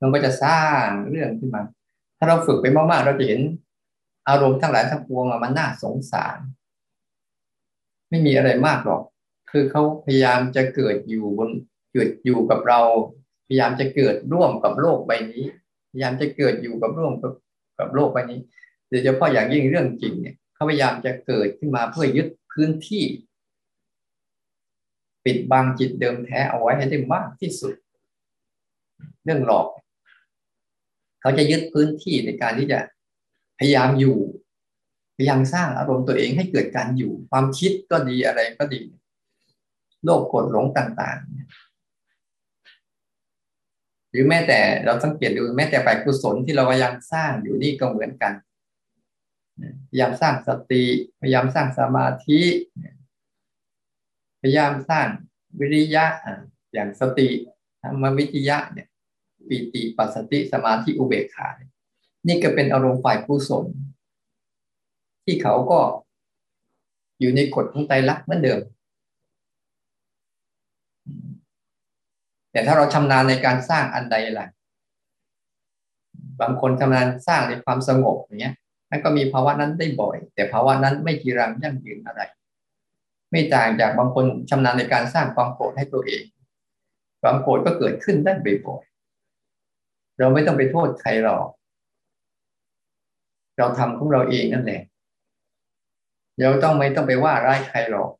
มันก็จะสร้างเรื่องขึ้นมา ถ้าเราฝึกไปมากๆ เราจะเห็น อารมณ์ทั้งหลายทั้งปวงมันน่าสงสาร ไม่มีอะไรมากหรอก คือเขาพยายามจะเกิดอยู่บนเกิดอยู่กับเรา พยายามจะเกิดร่วมกับโลกใบนี้ พยายามจะเกิดอยู่กับร่วมกับกับโลกใบนี้โดยเฉพาะอย่างยิ่งเรื่องจริงเนี่ยเขาพยายามจะเกิดขึ้นมาเพื่อยึดพื้นที่ ปิดบังจิตเดิมแท้เอาไว้ให้ได้มากที่สุด เรื่องหลอก เขาจะยึดพื้นที่ในการที่จะ พยายามอยู่ พยายามสร้างอารมณ์ตัวเองให้เกิดการอยู่ ความคิดก็ดีอะไรก็ดี โลภโกรธหลงต่างๆ หรือแม้แต่เราสังเกตดูแม้แต่ฝ่ายกุศลที่เราพยายามสร้างอยู่นี่ก็เหมือนกัน พยายามสร้างสติ พยายามสร้างสมาธิ พยายามสร้างวิริยะอย่างสติธรรมวิทยะเนี่ยปิติปัสสติสมาธิอุเบกขานี่ นี่ก็เป็นอารมณ์ฝ่ายกุศลที่เขาก็อยู่ในกฎของไตรลักษณ์เหมือนเดิม แต่ถ้าเราชำนาญในการสร้างอันใดล่ะ บางคนชำนาญสร้างในความสงบอย่างเงี้ยนั่นก็มีภาวะนั้นได้บ่อย แต่ภาวะนั้นไม่กีรังยั่งยืนอะไร ไม่ต่างจากบางคนชำนาญในการสร้างความโกรธให้ตัวเอง ความโกรธก็เกิดขึ้นได้บ่อยๆเราไม่ต้องไปโทษใครหรอก เราทำของเราเองนั่นแหละเราต้องไม่ต้องไปว่าร้ายใครหรอก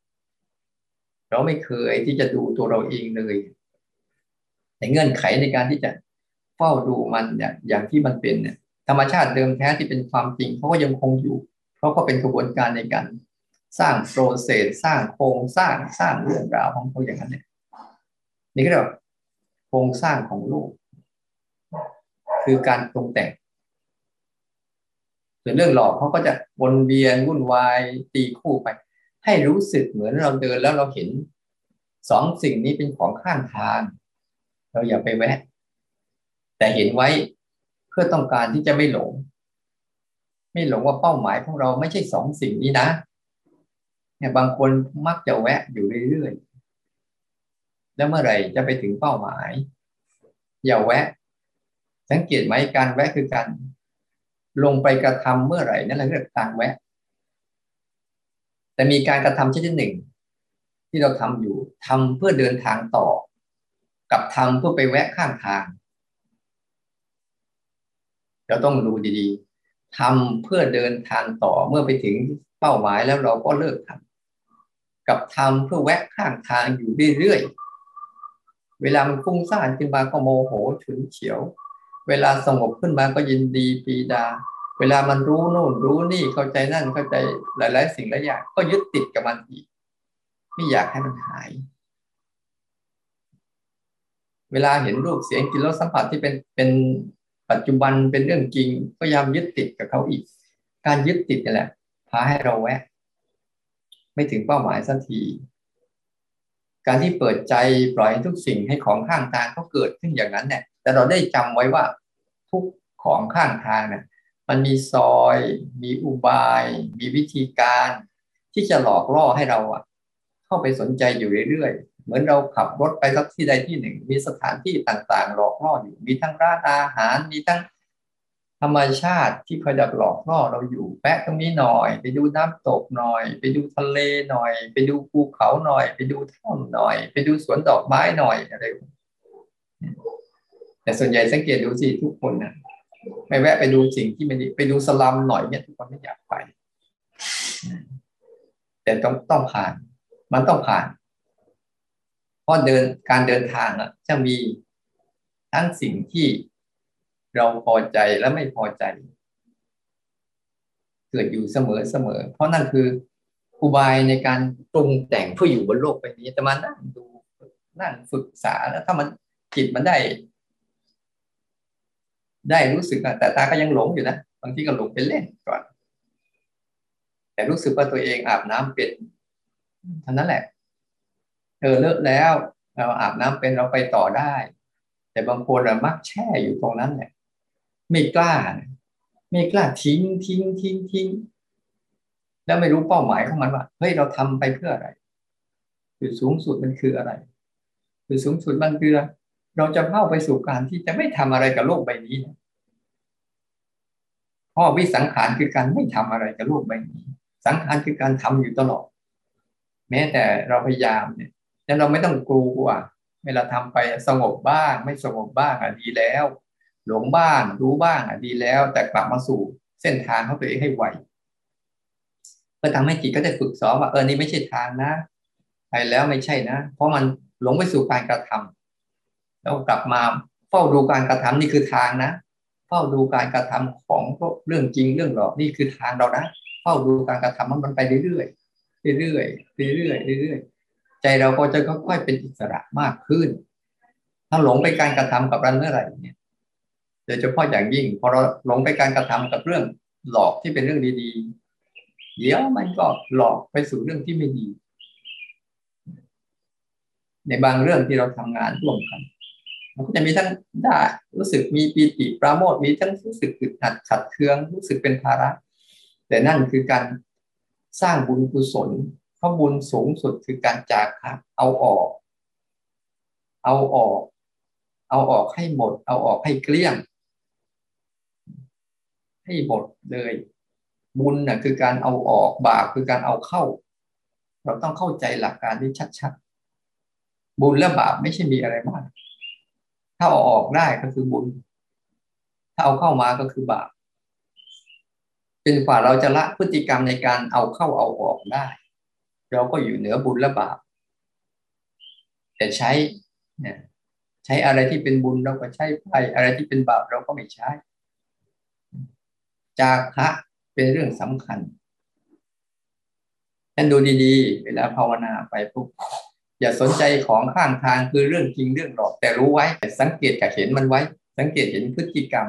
เราไม่เคยที่จะดูตัวเราเองเลยในเงื่อนไขในการที่จะเฝ้าดูมันอย่างอย่างที่มันเป็นเนี่ยธรรมชาติเดิมแท้ที่เป็นความจริงเขาก็ยังคงอยู่ เพราะก็เป็นกระบวนการในการสร้างโปรเซสสร้างโครงสร้างสร้างเรื่องราวของเขาอย่างนั้นเนี่ยนี่ก็เรียกโครงสร้างของโลกคือการปรุงแต่ง ส่วนเรื่องหลอกเขาก็จะวนเวียนวุ่นวายตีคู่ไป ให้รู้สึกเหมือนเราเดินแล้วเราเห็นสองสิ่งนี้เป็นของข้างทาง เราอย่าไปแวะ แต่เห็นไว้เพื่อต้องการที่จะไม่หลง ไม่หลงว่าเป้าหมายของเราไม่ใช่สองสิ่งนี้นะเนี่ยบางคนมักจะแวะอยู่เรื่อยๆ แล้วเมื่อไหร่จะไปถึงเป้าหมาย อย่าแวะ สังเกตไหมการแวะคือการ ลงไปกระทำเมื่อไหร่นั่นแหละเรียกการแวะ แต่มีการกระทำชนิดหนึ่ง ที่เราทำอยู่ทำเพื่อเดินทางต่อ กับทำเพื่อไปแวะข้างทาง เราต้องดูดีๆทำเพื่อเดินทางต่อเมื่อไปถึงเป้าหมายแล้วเราก็เลิกทำกับทำเพื่อแวะข้างทางอยู่เรื่อยๆเวลามันฟุ้งซ่านขึ้นมาก็โมโหฉุนเฉียว เวลาสงบขึ้นมาก็ยินดีปีดา เวลามันรู้โน่นรู้นี่เข้าใจนั่นเข้าใจหลาย ๆ สิ่งหลายอย่างก็ยึดติดกับมันอีก ไม่อยากให้มันหาย เวลาเห็นรูปเสียงกินรสสัมผัสที่เป็นเป็นปัจจุบันเป็นเรื่องจริงก็ยามยึดติดกับเขาอีก การยึดติดนี่แหละพาให้เราแวะ ไม่ถึงเป้าหมายสักทีการที่เปิดใจปล่อยทุกสิ่งให้ของข้างทางเขาเกิดขึ้นอย่างนั้นเนี่ย แต่เราได้จำไว้ว่าทุกของข้างทางเนี่ยมันมีซอย มีอุบาย มีวิธีการ ที่จะหลอกล่อให้เราอะเข้าไปสนใจอยู่เรื่อยๆ เหมือนเราขับรถไปสักที่ใดที่หนึ่ง มีสถานที่ต่างๆ หลอกล่ออยู่ มีทั้งร้านอาหาร มีทั้งธรรมชาติที่คอยดักหลอกล่อเราอยู่แปะตรงนี้หน่อย ไปดูน้ำตกหน่อย ไปดูทะเลหน่อย ไปดูภูเขาหน่อย ไปดูถ้ำหน่อย ไปดูสวนดอกไม้หน่อยอะไร แต่ส่วนใหญ่สังเกตดูสิทุกคนนะไม่แวะไปดูสิ่งที่ไม่ไปดูสลัมหน่อยเนี่ยทุกคนไม่อยากไป แต่ต้องต้องผ่าน มันต้องผ่าน เพราะเดินการเดินทางอะจะมีทั้งสิ่งที่เราพอใจและไม่พอใจ เกิดอยู่เสมอเสมอ เพราะนั่นคืออุบายในการปรุงแต่งเพื่ออยู่บนโลกใบนี้แต่มานั่งดูนั่งฝึกษาแล้วถ้ามันจิตมันได้ ได้รู้สึกแต่ตาก็ยังหลงอยู่นะบางทีก็หลงไปเล่นก่อน แต่รู้สึกว่าตัวเองอาบน้ำเป็นเท่านั้นแหละ เธอเลิกแล้ว เราอาบน้ำเป็นเราไปต่อได้ แต่บางคนเรามักแช่อยู่ตรงนั้นแหละไม่กล้า ไม่กล้าทิ้งทิ้งทิ้งทิ้งแล้วไม่รู้เป้าหมายของมันว่าเฮ้ยเราทำไปเพื่ออะไรจุดสูงสุดมันคืออะไรจุดสูงสุดมันคือ เราจะเข้าไปสู่การที่จะไม่ทำอะไรกับโลกใบนี้เพราะวิสังขารคือการไม่ทำอะไรกับโลกใบนี้ สังขารคือการทำอยู่ตลอด แม้แต่เราพยายามเนี่ยแล้วเราไม่ต้องกลัวเวลาทำไปสงบบ้าง ไม่สงบบ้างอะดีแล้ว หลงบ้างรู้บ้างอะดีแล้ว แต่กลับมาสู่เส้นทางของตัวเองให้ไวเพื่อทำให้จิตก็ได้ฝึกซ้อมว่าเออนี่ไม่ใช่ทางนะไปแล้วไม่ใช่นะ เพราะมันหลงไปสู่การกระทำ แล้วกลับมาเฝ้าดูการกระทำนี่คือทางนะ เฝ้าดูการกระทำของเรื่องจริงเรื่องหลอกนี่คือทางเรานะเฝ้าดูการกระทำมันไปเรื่อยๆเรื่อยๆเรื่อยๆเรื่อยๆใจเราก็จะค่อยๆเป็นอิสระมากขึ้น ถ้าหลงไปการกระทำกับรันเมื่อไหร่เนี่ยโดยเฉพาะอย่างยิ่งพอเราหลงไปการกระทำกับเรื่องหลอกที่เป็นเรื่องดีๆ เดี๋ยวมันก็หลอกไปสู่เรื่องที่ไม่ดี ในบางเรื่องที่เราทำงานร่วมกัน มันก็จะมีทั้งได้รู้สึกมีปีติปราโมทมีทั้งรู้สึกอึดอัดขัดเคืองรู้สึกเป็นภาระ แต่นั่นคือการสร้างบุญกุศลเพราะบุญสูงสุดคือการจากเอาออก เอาออก เอาออกให้หมด เอาออกให้เกลี้ยง ให้หมดเลย บุญน่ะคือการเอาออกบาปคือการเอาเข้า เราต้องเข้าใจหลักการที่ชัดๆบุญและบาปไม่ใช่มีอะไรมาก ถ้าเอาออกได้ก็คือบุญ ถ้าเอาเข้ามาก็คือบาปเป็นฝ่าเราจะละพฤติกรรมในการเอาเข้าเอาออกได้ เราก็อยู่เหนือบุญและบาป แต่ใช้เนี่ยใช้อะไรที่เป็นบุญเราก็ใช้ไปอะไรที่เป็นบาปเราก็ไม่ใช้ จากะเป็นเรื่องสำคัญท่านดูดีๆ เวลาภาวนาไปปุ๊บ อย่าสนใจของข้างทางคือเรื่องจริงเรื่องหลอก แต่รู้ไว้ สังเกตกับเห็นมันไว้ สังเกตเห็นพฤติกรรม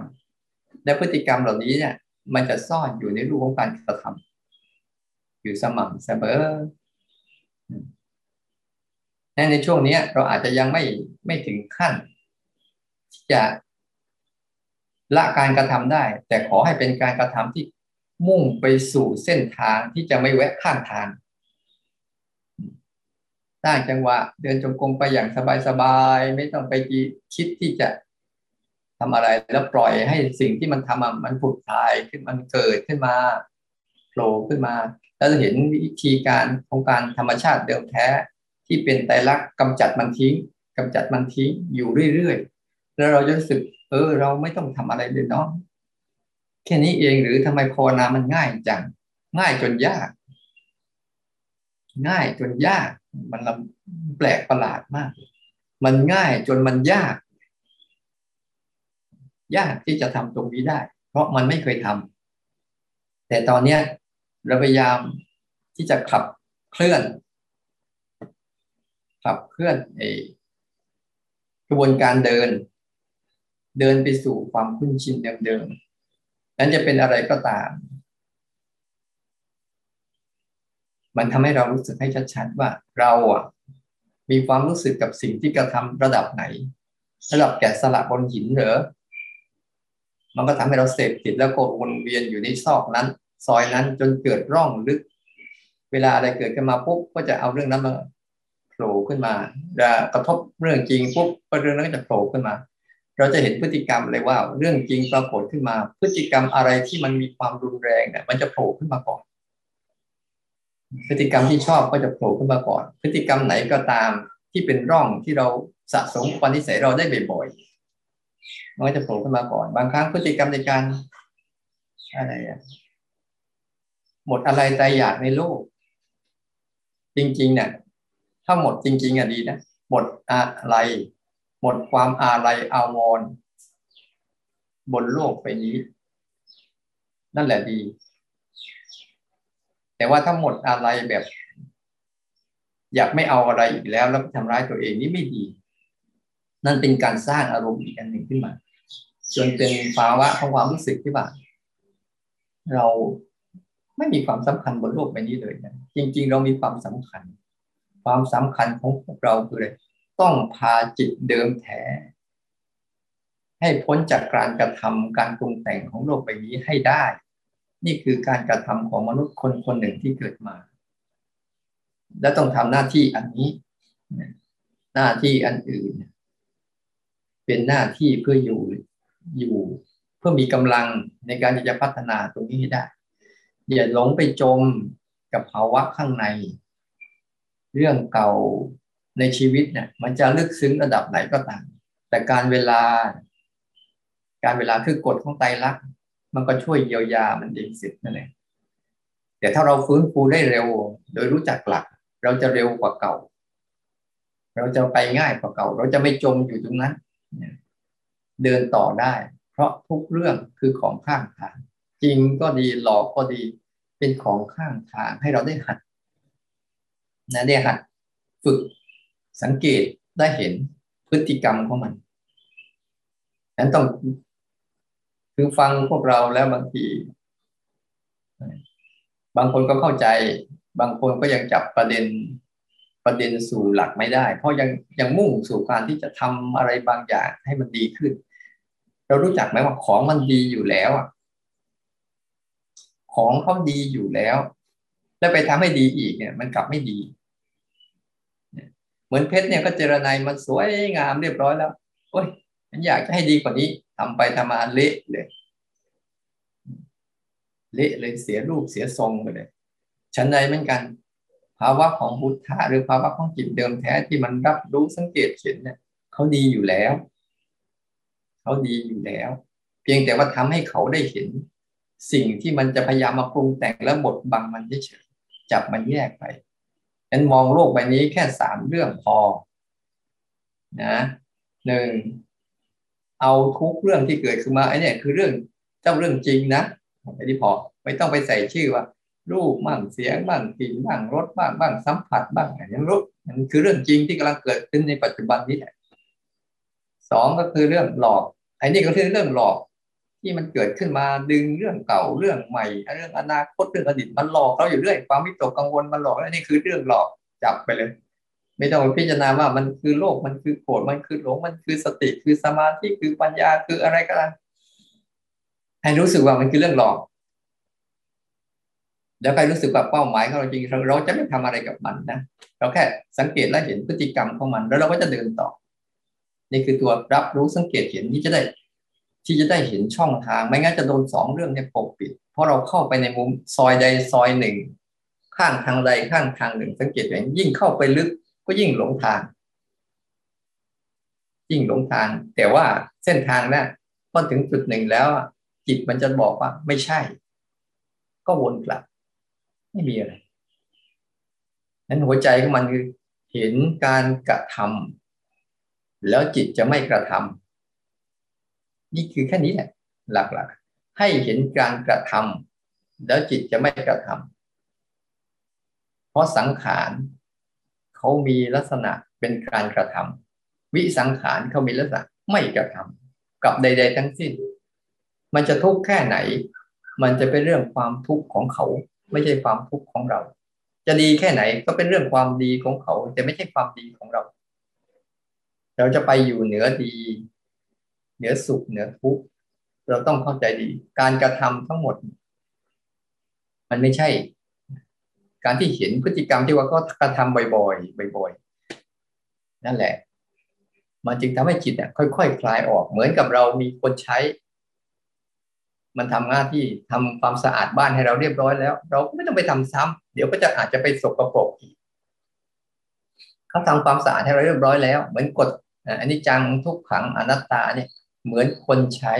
และพฤติกรรมเหล่านี้เนี่ย มันจะซ่อนอยู่ในรูปของการกระทำอยู่สม่ำเสมอในช่วงนี้เราอาจจะยังไม่ไม่ถึงขั้นที่จะละการกระทำได้ แต่ขอให้เป็นการกระทำที่มุ่งไปสู่เส้นทางที่จะไม่แวะข้างทาง สร้างจังหวะ เดินจงกรมไปอย่างสบายๆไม่ต้องไปคิดที่จะทำอะไรแล้วปล่อยให้สิ่งที่มันทำมันผุดถ่ายขึ้นมันเกิดขึ้นมาโผล่ขึ้นมา แล้วจะเห็นวิธีการของการธรรมชาติเดิมแท้ ที่เป็นไตรลักษณ์กำจัดมันทิ้งกำจัดมันทิ้งอยู่เรื่อยๆแล้วเราจะรู้สึก เออ เราไม่ต้องทำอะไรเลยเนาะแค่นี้เองหรือทำไมภาวนามันง่ายจังง่ายจนยาก ง่ายจนยาก มันแปลกประหลาดมาก มันง่ายจนมันยาก ยากที่จะทำตรงนี้ได้ เพราะมันไม่เคยทำแต่ตอนเนี้ยเราพยายามที่จะขับเคลื่อน ขับเคลื่อนไอกระบวนการเดิน เดินไปสู่ความคุ้นชินเดิมๆนั้นจะเป็นอะไรก็ตาม มันทำให้เรารู้สึกให้ชัดๆว่าเราอะมีความรู้สึกกับสิ่งที่กระทำระดับไหน ระดับแกะสลักบนหินเหรอมันก็ทำให้เราเสพติดแล้วก็วนเวียนอยู่ในซอกนั้น ซอยนั้นจนเกิดร่องลึก เวลาอะไรเกิดขึ้นมาปุ๊บก็จะเอาเรื่องนั้นมาโผล่ขึ้นมาจะกระทบเรื่องจริงปุ๊บก็เรื่องนั้นก็จะโผล่ขึ้นมา เราจะเห็นพฤติกรรมเลยว่า เรื่องจริงปรากฏขึ้นมา พฤติกรรมอะไรที่มันมีความรุนแรงเนี่ยมันจะโผล่ขึ้นมาก่อน พฤติกรรมที่ชอบก็จะโผล่ขึ้นมาก่อน พฤติกรรมไหนก็ตามที่เป็นร่องที่เราสะสมความนิสัยเราได้บ่อยๆมันก็จะโผล่ขึ้นมาก่อน บางครั้งพฤติกรรมในการอะไรอะหมดอะไรใจอยากในโลก จริงๆเนี่ยถ้าหมดจริง ๆอะดีนะหมดอะไร หมดความอาลัยอาวรณ์บนโลกไปนี้ นั่นแหละดี แต่ว่าถ้าหมดอะไรแบบ อยากไม่เอาอะไรอีกแล้ว แล้วทำร้ายตัวเองนี่ไม่ดี นั่นเป็นการสร้างอารมณ์อีกอันหนึ่งขึ้นมาจนเป็นภาวะของความรู้สึกที่ว่าเราไม่มีความสำคัญบนโลกใบนี้เลยนะจริง ๆ เรามีความสำคัญ ความสำคัญของพวกเราคืออะไรต้องพาจิตเดิมแท้ ให้พ้นจากการกระทำการปรุงแต่งของโลกใบนี้ให้ได้ นี่คือการกระทำของมนุษย์คนคนหนึ่งที่เกิดมา และต้องทำหน้าที่อันนี้ หน้าที่อันอื่น เป็นหน้าที่เพื่ออยู่อยู่เพื่อมีกำลังในการที่จะพัฒนาตรงนี้ให้ได้อย่าหลงไปจมกับภาวะข้างใน เรื่องเก่าในชีวิตเนี่ยมันจะลึกซึ้งระดับไหนก็ตามแต่การเวลา การเวลาคือกฎของไตรลักษณ์ มันก็ช่วยเยียวยามันเองสินั่นเองแต่ถ้าเราฟื้นฟูได้เร็ว โดยรู้จักหลัก เราจะเร็วกว่าเก่า เราจะไปง่ายกว่าเก่า เราจะไม่จมอยู่ตรงนั้น เดินต่อได้ เพราะทุกเรื่องคือของข้างทาง จริงก็ดีหลอกก็ดีเป็นของข้างทางให้เราได้หัดนะได้หัดฝึกสังเกตได้เห็นพฤติกรรมของมันนั้นต้อง คือฟังพวกเราแล้วบางที บางคนก็เข้าใจ บางคนก็ยังจับประเด็นประเด็นสู่หลักไม่ได้ เพราะยังยังมุ่งสู่การที่จะทำอะไรบางอย่างให้มันดีขึ้น เรารู้จักไหมว่าของมันดีอยู่แล้วอะของเขาดีอยู่แล้ว แล้วไปทำให้ดีอีกเนี่ย มันกลับไม่ดี เหมือนเพชรเนี่ยก็เจรนมันสวยงามเรียบร้อยแล้วโอ้ยฉันอยากจะให้ดีกว่านี้ ทำไปทำมาเละเลย เละเลยเสียรูปเสียทรงไปเลยฉันใดเหมือนกัน ภาวะของบุตธะหรือภาวะของจิตเดิมแท้ที่มันรับรู้สังเกตเห็นเนี่ยเขาดีอยู่แล้วเขาดีอยู่แล้ว เพียงแต่ว่าทำให้เขาได้เห็น สิ่งที่มันจะพยายามมาปรุงแต่งและบดบังมันเฉยจับมันแยกไปงั้นมองโลกใบนี้แค่สามเรื่องพอนะหนึ่ง เอาทุกเรื่องที่เกิดขึ้นมาไอ้นี่คือเรื่องเจ้าเรื่องจริงนะไอ้ที่พอไม่ต้องไปใส่ชื่อว่า รูปบ้างเสียงบ้างกลิ่นบ้างรสบ้างบ้างสัมผัสบ้างอะไรนี้รู้มันคือเรื่องจริงที่กำลังเกิดขึ้นในปัจจุบันนี้แหละสองก็คือเรื่องหลอกไอ้นี่ก็คือเรื่องหลอกที่มันเกิดขึ้นมาดึงเรื่องเก่าเรื่องใหม่เรื่องอนาคตเรื่องอดีตมันหลอกเราอยู่เรื่อยความวิตกกังวลมันหลอกแล้วนี่คือเรื่องหลอกจับไปเลย ไม่ต้องไปพิจารณาว่ามันคือโลกมันคือโกรธมันคือหลงมันคือสติคือสมาธิคือปัญญาคืออะไรก็ได้ให้รู้สึกว่ามันคือเรื่องหลอกแล้วใครรู้สึกว่าเป้าหมายของเราจริงเราจะไม่ทำอะไรกับมันนะเราแค่สังเกตและเห็นพฤติกรรมของมัน แล้วเราก็จะเดินต่อ นี่คือตัวรับรู้สังเกตเห็นที่จะได้ ที่จะได้เห็นช่องทาง ไม่งั้นจะโดนสองเรื่องเนี่ยปกปิด เพราะเราเข้าไปในมุมซอยใดซอยหนึ่ง ข้างทางใดข้างทางหนึ่ง สังเกตอย่างยิ่งเข้าไปลึก ก็ยิ่งหลงทาง ยิ่งหลงทาง แต่ว่าเส้นทางนะั้นพอถึงจุดหนึ่งแล้ว จิตมันจะบอกว่าไม่ใช่ ก็วนกลับ ไม่มีอะไรนั้นหัวใจของมันคือเห็นการกระทำแล้วจิตจะไม่กระทำนี่คือแค่นี้แหละ หลักๆ ให้เห็นการกระทำแล้วจิตจะไม่กระทำเพราะสังขาร เขามีลักษณะเป็นการกระทำวิสังขารเขามีลักษณะไม่กระทำกับใด ๆ ทั้งสิ้น มันจะทุกข์แค่ไหน มันจะเป็นเรื่องความทุกข์ของเขา ไม่ใช่ความทุกข์ของเรา จะดีแค่ไหนก็เป็นเรื่องความดีของเขา แต่ไม่ใช่ความดีของเรา เราจะไปอยู่เหนือดี เหนือสุขเหนือทุกข์เราต้องเข้าใจดี การกระทำทั้งหมด มันไม่ใช่ การที่เห็นพฤติกรรมที่ว่าก็กระทำบ่อยๆบ่อยๆ นั่นแหละ มันจึงทำให้จิตเนี่ยค่อยๆคคลายออก เหมือนกับเรามีคนใช้ มันทำหน้าที่ทำความสะอาดบ้านให้เราเรียบร้อยแล้ว เราไม่ต้องไปทำซ้ำเดี๋ยวก็จะอาจจะไปสกปรกอีกเขาทำความสะอาดให้เราเรียบร้อยแล้ว เหมือนกดอันนี้จังทุกขังอนัตตาเนี่ย เหมือนคนใช้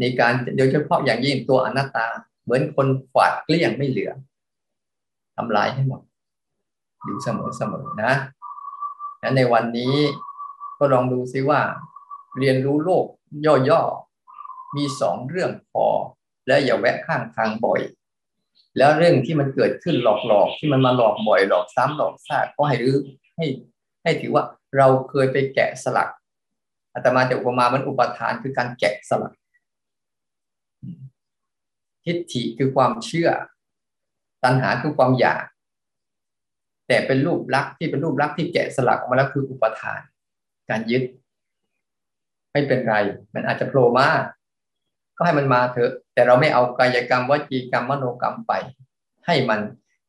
ในการโดยเฉพาะอย่างยิ่งตัวอนัตตา เหมือนคนฝาดเกลี้ยงไม่เหลือ ทำลายให้หมด อยู่เสมอเสมอนะและในวันนี้ก็ลองดูซิว่า เรียนรู้โลกย่อๆ มีสองเรื่องพอ และอย่าแวะข้างทางบ่อย แล้วเรื่องที่มันเกิดขึ้นหลอกๆ ที่มันมาหลอกบ่อย หลอกซ้ำหลอกซากก็ให้รู้อให้ให้ถือว่าเราเคยไปแกะสลักอาตมาจะอุปมามันอุปทานคือการแกะสลักทิฏฐิคือความเชื่อ ตัณหาคือความอยาก แต่เป็นรูปลักษณ์ที่เป็นรูปลักษณ์ที่แกะสลักออกมาแล้วคืออุปทาน การยึด ไม่เป็นไร มันอาจจะโผล่มาก็ให้มันมาเถอะ แต่เราไม่เอากายกรรมวจีกรรมมโนกรรมไป ให้มัน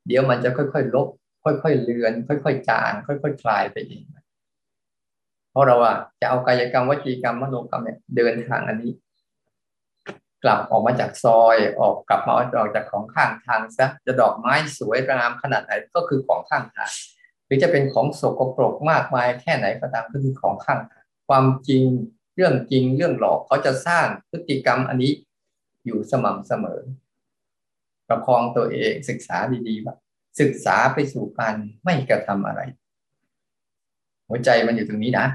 เดี๋ยวมันจะค่อยๆลบ ค่อยๆเลือน ค่อยๆจาง ค่อยๆคลายไปเองเพราะเราอะจะเอากายกรรมวจีกรรมมโนกรรมเนี่ยเดินทางอันนี้ กลับออกมาจากซอยออกกลับมาออกจากของข้างทางซะจะดอกไม้สวยงามขนาดไหนก็คือของข้างทางหรือจะเป็นของโสกปรกมากมายแค่ไหนก็ตามก็คือของข้างทางความจริงเรื่องจริงเรื่องหลอกเขาจะสร้างพฤติกรรมอันนี้อยู่สม่ำเสมอ ประคองตัวเองศึกษาดีๆว่าศึกษาไปสู่การไม่กระทำอะไร หัวใจมันอยู่ตรงนี้นะ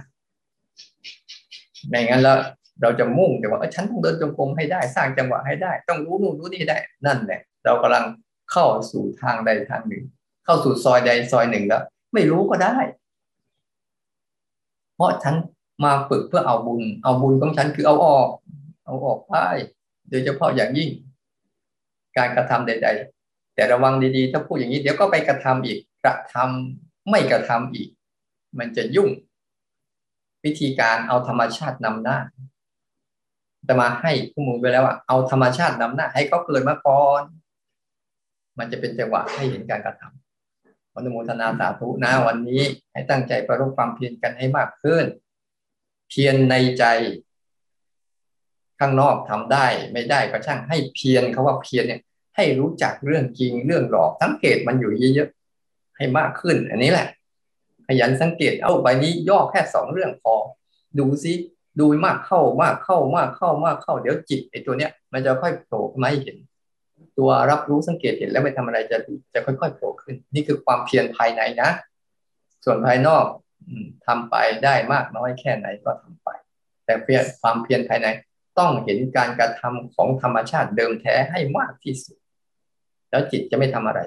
ไม่งั้นแล้ว เราจะมุ่งแต่ว่าฉันต้องเดินจงกรมให้ได้สร้างจังหวะให้ได้ ต้องรู้นู่นรู้นี่ได้นั่นแหละเรากำลังเข้าสู่ทางใดทางหนึ่ง เข้าสู่ซอยใดซอยหนึ่งแล้ว ไม่รู้ก็ได้ เพราะฉันมาฝึกเพื่อเอาบุญ เอาบุญของฉันคือเอาออก เอาออกไปโดยเฉพาะอย่างยิ่ง การกระทำใด ๆ แต่ระวังดีๆ ถ้าพูดอย่างนี้ เดี๋ยวก็ไปกระทำอีก กระทำไม่กระทำอีก มันจะยุ่ง วิธีการเอาธรรมชาตินำหน้า จะมาให้ข้อมูลไปแล้วว่าเอาธรรมชาตินำหน้า ให้เขาเกิดมาก่อน มันจะเป็นจังหวะให้เห็นการกระทำวันโมทนาสาธุนะวันนี้ให้ตั้งใจประรบความเพียรกันให้มากขึ้น เพียรในใจ ข้างนอกทำได้ไม่ได้ก็ช่างให้เพียรเขาว่าเพียรเนี่ย ให้รู้จักเรื่องจริงเรื่องหลอกสังเกตมันอยู่เยอะๆให้มากขึ้น อันนี้แหละขยันสังเกตเอาใบนี้ย่อแค่สองเรื่องพอดูซิ ดูมากเข้ามากเข้ามากเข้ามากเข้า เดี๋ยวจิตไอ้ตัวเนี้ย มันจะค่อยโผล่มาให้เห็น ตัวรับรู้สังเกตเห็นแล้วไม่ทำอะไรจะจะค่อยๆโผล่ขึ้น นี่คือความเพียรภายในนะ ส่วนภายนอกทำไปได้มากน้อยแค่ไหนก็ทำไป แต่เพียรความเพียรภายในต้องเห็นการกระทำของธรรมชาติเดิมแท้ให้มากที่สุด แล้วจิตจะไม่ทำอะไร